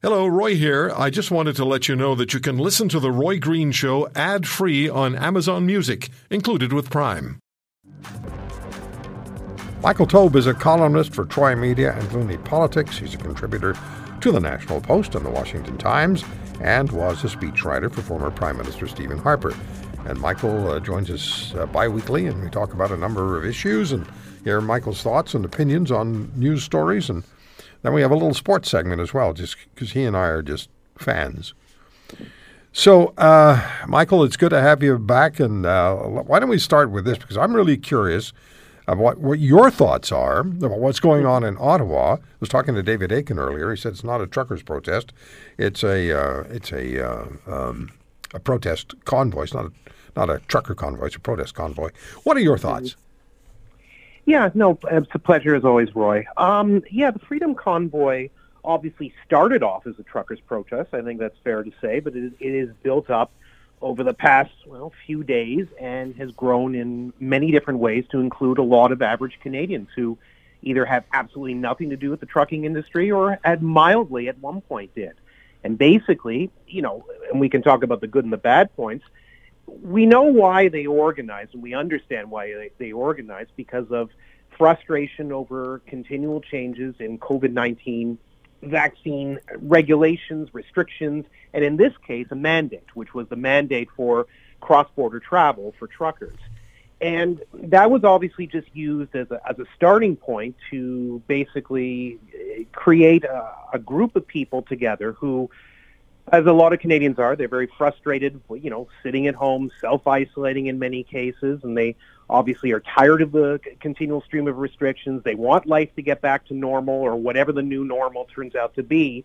Hello, Roy here. I just wanted to let you know that you can listen to The Roy Green Show ad free on Amazon Music, included with Prime. Michael Taube is a columnist for Troy Media and Loonie Politics. He's a contributor to the National Post and the Washington Times and was a speechwriter for former Prime Minister Stephen Harper. And Michael uh, joins us uh, bi weekly, and we talk about a number of issues and hear Michael's thoughts and opinions on news stories and then we have a little sports segment as well, just because he and I are just fans. So, uh, Michael, it's good to have you back. And uh, why don't we start with this? Because I'm really curious of what, what your thoughts are about what's going on in Ottawa. I was talking to David Akin earlier. He said it's not a truckers' protest; it's a uh, it's a uh, um, a protest convoy. It's not a, not a trucker convoy; it's a protest convoy. What are your thoughts? Yeah, no, it's a pleasure as always, Roy. Um, yeah, the Freedom Convoy obviously started off as a truckers' protest. I think that's fair to say, but it, it is built up over the past well few days and has grown in many different ways to include a lot of average Canadians who either have absolutely nothing to do with the trucking industry or had mildly at one point did. And basically, you know, and we can talk about the good and the bad points we know why they organize, and we understand why they, they organize because of frustration over continual changes in COVID 19 vaccine regulations, restrictions, and in this case, a mandate, which was the mandate for cross border travel for truckers. And that was obviously just used as a, as a starting point to basically create a, a group of people together who as a lot of Canadians are, they're very frustrated, you know, sitting at home, self-isolating in many cases, and they obviously are tired of the continual stream of restrictions. They want life to get back to normal or whatever the new normal turns out to be.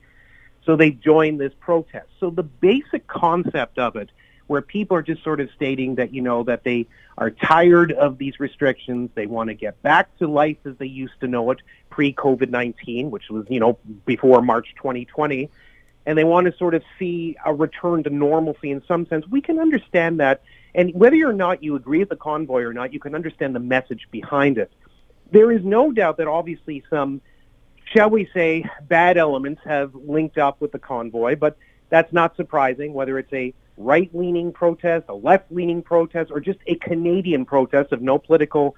So they join this protest. So the basic concept of it, where people are just sort of stating that, you know, that they are tired of these restrictions, they want to get back to life as they used to know it pre-COVID-19, which was, you know, before March 2020 and they want to sort of see a return to normalcy in some sense. We can understand that. And whether or not you agree with the convoy or not, you can understand the message behind it. There is no doubt that obviously some, shall we say, bad elements have linked up with the convoy, but that's not surprising, whether it's a right-leaning protest, a left-leaning protest, or just a Canadian protest of no political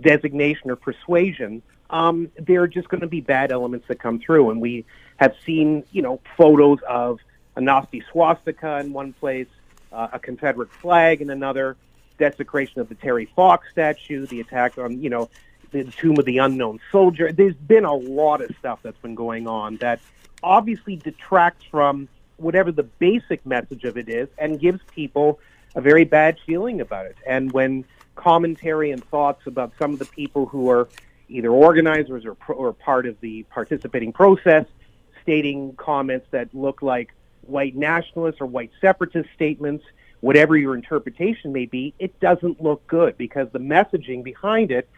designation or persuasion um, there are just going to be bad elements that come through. And we have seen, you know, photos of a Nazi swastika in one place, uh, a Confederate flag in another, desecration of the Terry Fox statue, the attack on, you know, the tomb of the unknown soldier. There's been a lot of stuff that's been going on that obviously detracts from whatever the basic message of it is and gives people a very bad feeling about it. And when commentary and thoughts about some of the people who are either organizers or, pro- or part of the participating process, stating comments that look like white nationalist or white separatist statements, whatever your interpretation may be, it doesn't look good because the messaging behind it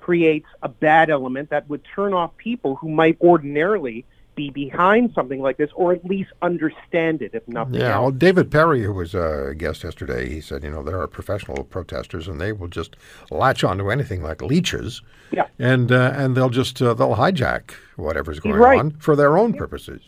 creates a bad element that would turn off people who might ordinarily be behind something like this, or at least understand it, if nothing yeah, else. well, David Perry, who was a guest yesterday, he said, you know, there are professional protesters, and they will just latch onto anything like leeches, yeah. and uh, and they'll just uh, they'll hijack whatever's going right. on for their own yeah. purposes.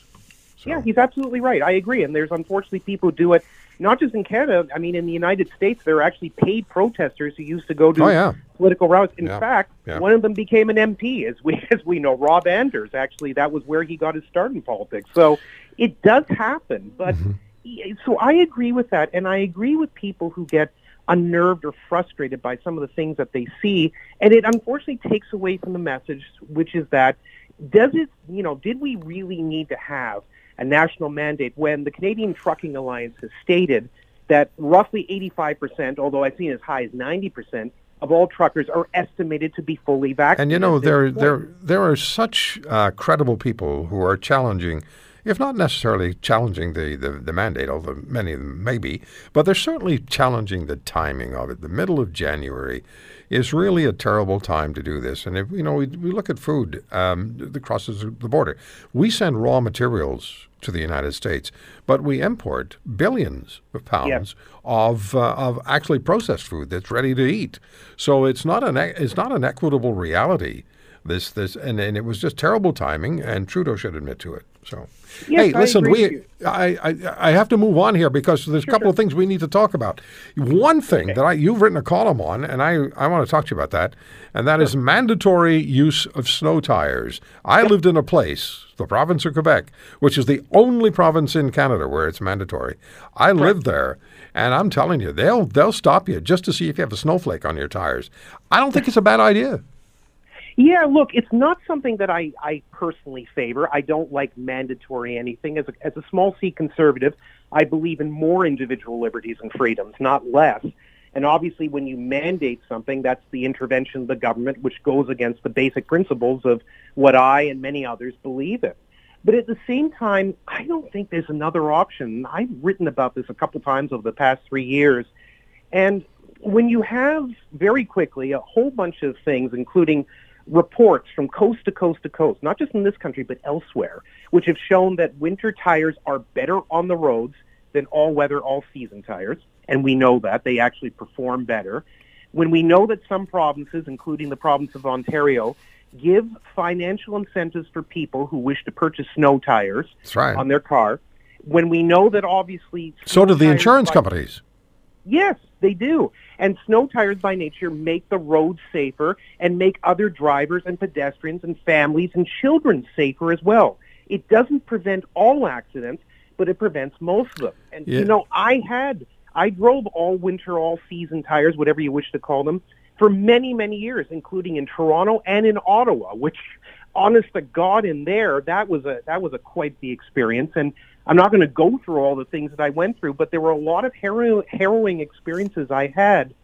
So. Yeah, he's absolutely right. I agree, and there's unfortunately people who do it not just in Canada. I mean, in the United States, there are actually paid protesters who used to go to oh, yeah. political rallies. In yeah. fact, yeah. one of them became an MP, as we as we know. Rob Anders, actually, that was where he got his start in politics. So it does happen, but mm-hmm. so I agree with that, and I agree with people who get unnerved or frustrated by some of the things that they see, and it unfortunately takes away from the message, which is that does it, you know, did we really need to have a national mandate when the Canadian Trucking Alliance has stated that roughly 85%, although I've seen as high as 90%, of all truckers are estimated to be fully vaccinated. And you know, there there there are such uh, credible people who are challenging, if not necessarily challenging the, the, the mandate, although many of them may be, but they're certainly challenging the timing of it. The middle of January is really a terrible time to do this. And if you know, we, we look at food um, that crosses the border, we send raw materials to the United States, but we import billions of pounds of uh, of actually processed food that's ready to eat. So it's not an it's not an equitable reality. This this and, and it was just terrible timing, and Trudeau should admit to it. So Yes, hey, I listen, we. I, I I have to move on here because there's a couple of things we need to talk about. One thing that I you've written a column on, and I I want to talk to you about that, and that is mandatory use of snow tires. I lived in a place, the province of Quebec, which is the only province in Canada where it's mandatory. I lived there. And I'm telling you, they'll they'll stop you just to see if you have a snowflake on your tires. I don't think it's a bad idea. Yeah, look, it's not something that I, I personally favor. I don't like mandatory anything. As a, as a small C conservative, I believe in more individual liberties and freedoms, not less. And obviously, when you mandate something, that's the intervention of the government, which goes against the basic principles of what I and many others believe in. But at the same time, I don't think there's another option. I've written about this a couple times over the past three years. And when you have very quickly a whole bunch of things, including reports from coast to coast to coast, not just in this country, but elsewhere, which have shown that winter tires are better on the roads than all weather, all season tires. And we know that. They actually perform better. When we know that some provinces, including the province of Ontario, give financial incentives for people who wish to purchase snow tires right. on their car, when we know that obviously So do the insurance companies. Yes, they do. And snow tires by nature make the roads safer and make other drivers and pedestrians and families and children safer as well. It doesn't prevent all accidents, but it prevents most of them. And Yeah. you know, I had I drove all winter, all season tires, whatever you wish to call them, for many, many years, including in Toronto and in Ottawa, which honest to God in there, that was a that was a quite the experience. And I'm not going to go through all the things that I went through, but there were a lot of harrow, harrowing experiences I had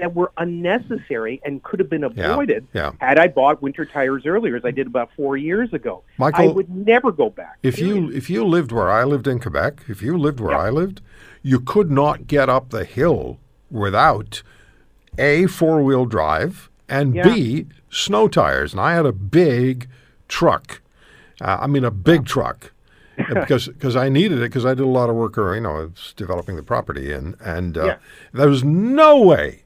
that were unnecessary and could have been avoided yeah. had I bought winter tires earlier, as I did about four years ago. Michael, I would never go back. If you if you lived where I lived in Quebec, if you lived where Yeah. I lived, you could not get up the hill without a four wheel drive and Yeah. b snow tires. And I had a big truck. Uh, I mean, a big truck. Because because I needed it because I did a lot of work, or you know, I was developing the property, and and uh, Yeah. there was no way,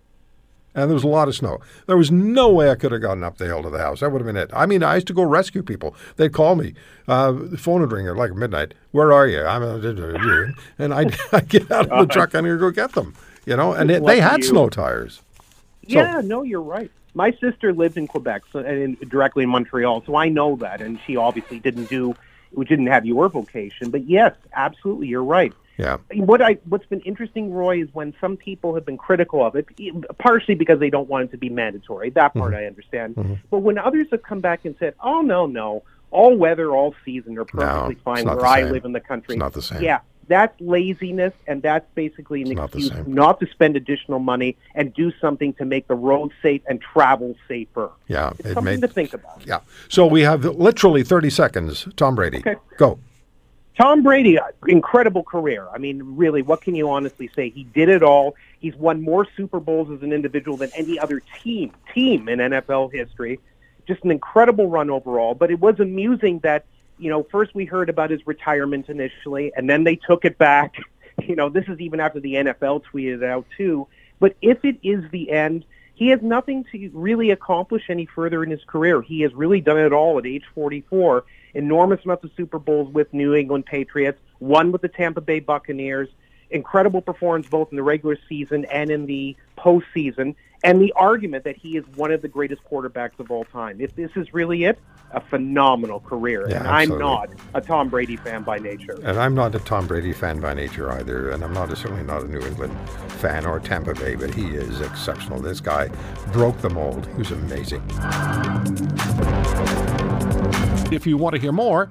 and there was a lot of snow. There was no way I could have gotten up the hill to the house. That would have been it. I mean, I used to go rescue people. They'd call me, uh, the phone would ring at like midnight. Where are you? I'm, uh, and I'd, I'd get out of the truck and I'd go get them. You know, and it, they had you. snow tires. So- Yeah, no, you're right. My sister lives in Quebec, so, and in, directly in Montreal, so I know that. And she obviously didn't do, we didn't have your vocation, but yes, absolutely, you're right. Yeah, What I what's been interesting, Roy, is when some people have been critical of it, partially because they don't want it to be mandatory. That part Mm-hmm. I understand. But when others have come back and said, "Oh no, no, all weather, all season are perfectly it's fine where I live in the country," It's not the same. Yeah, that's laziness, and that's basically an not excuse same. not to spend additional money and do something to make the road safe and travel safer. yeah. It's It something made to think about. yeah. So we have literally thirty seconds. Tom Brady, Okay. go. Tom Brady, uh, incredible career. I mean, really, what can you honestly say? He did it all. He's won more Super Bowls as an individual than any other team team in NFL history. Just an incredible run overall. But it was amusing that you know first we heard about his retirement initially, and then they took it back. You know, this is even after the NFL tweeted out too. But if it is the end, he has nothing to really accomplish any further in his career. He has really done it all at age 44. Enormous amounts of Super Bowls with New England Patriots, one with the Tampa Bay Buccaneers. Incredible performance both in the regular season and in the postseason. And the argument that he is one of the greatest quarterbacks of all time. If this is really it, a phenomenal career. Yeah, and I'm not a Tom Brady fan by nature. And I'm not a Tom Brady fan by nature either, and I'm not certainly not a New England fan or Tampa Bay, but he is exceptional. This guy broke the mold. He was amazing. If you want to hear more,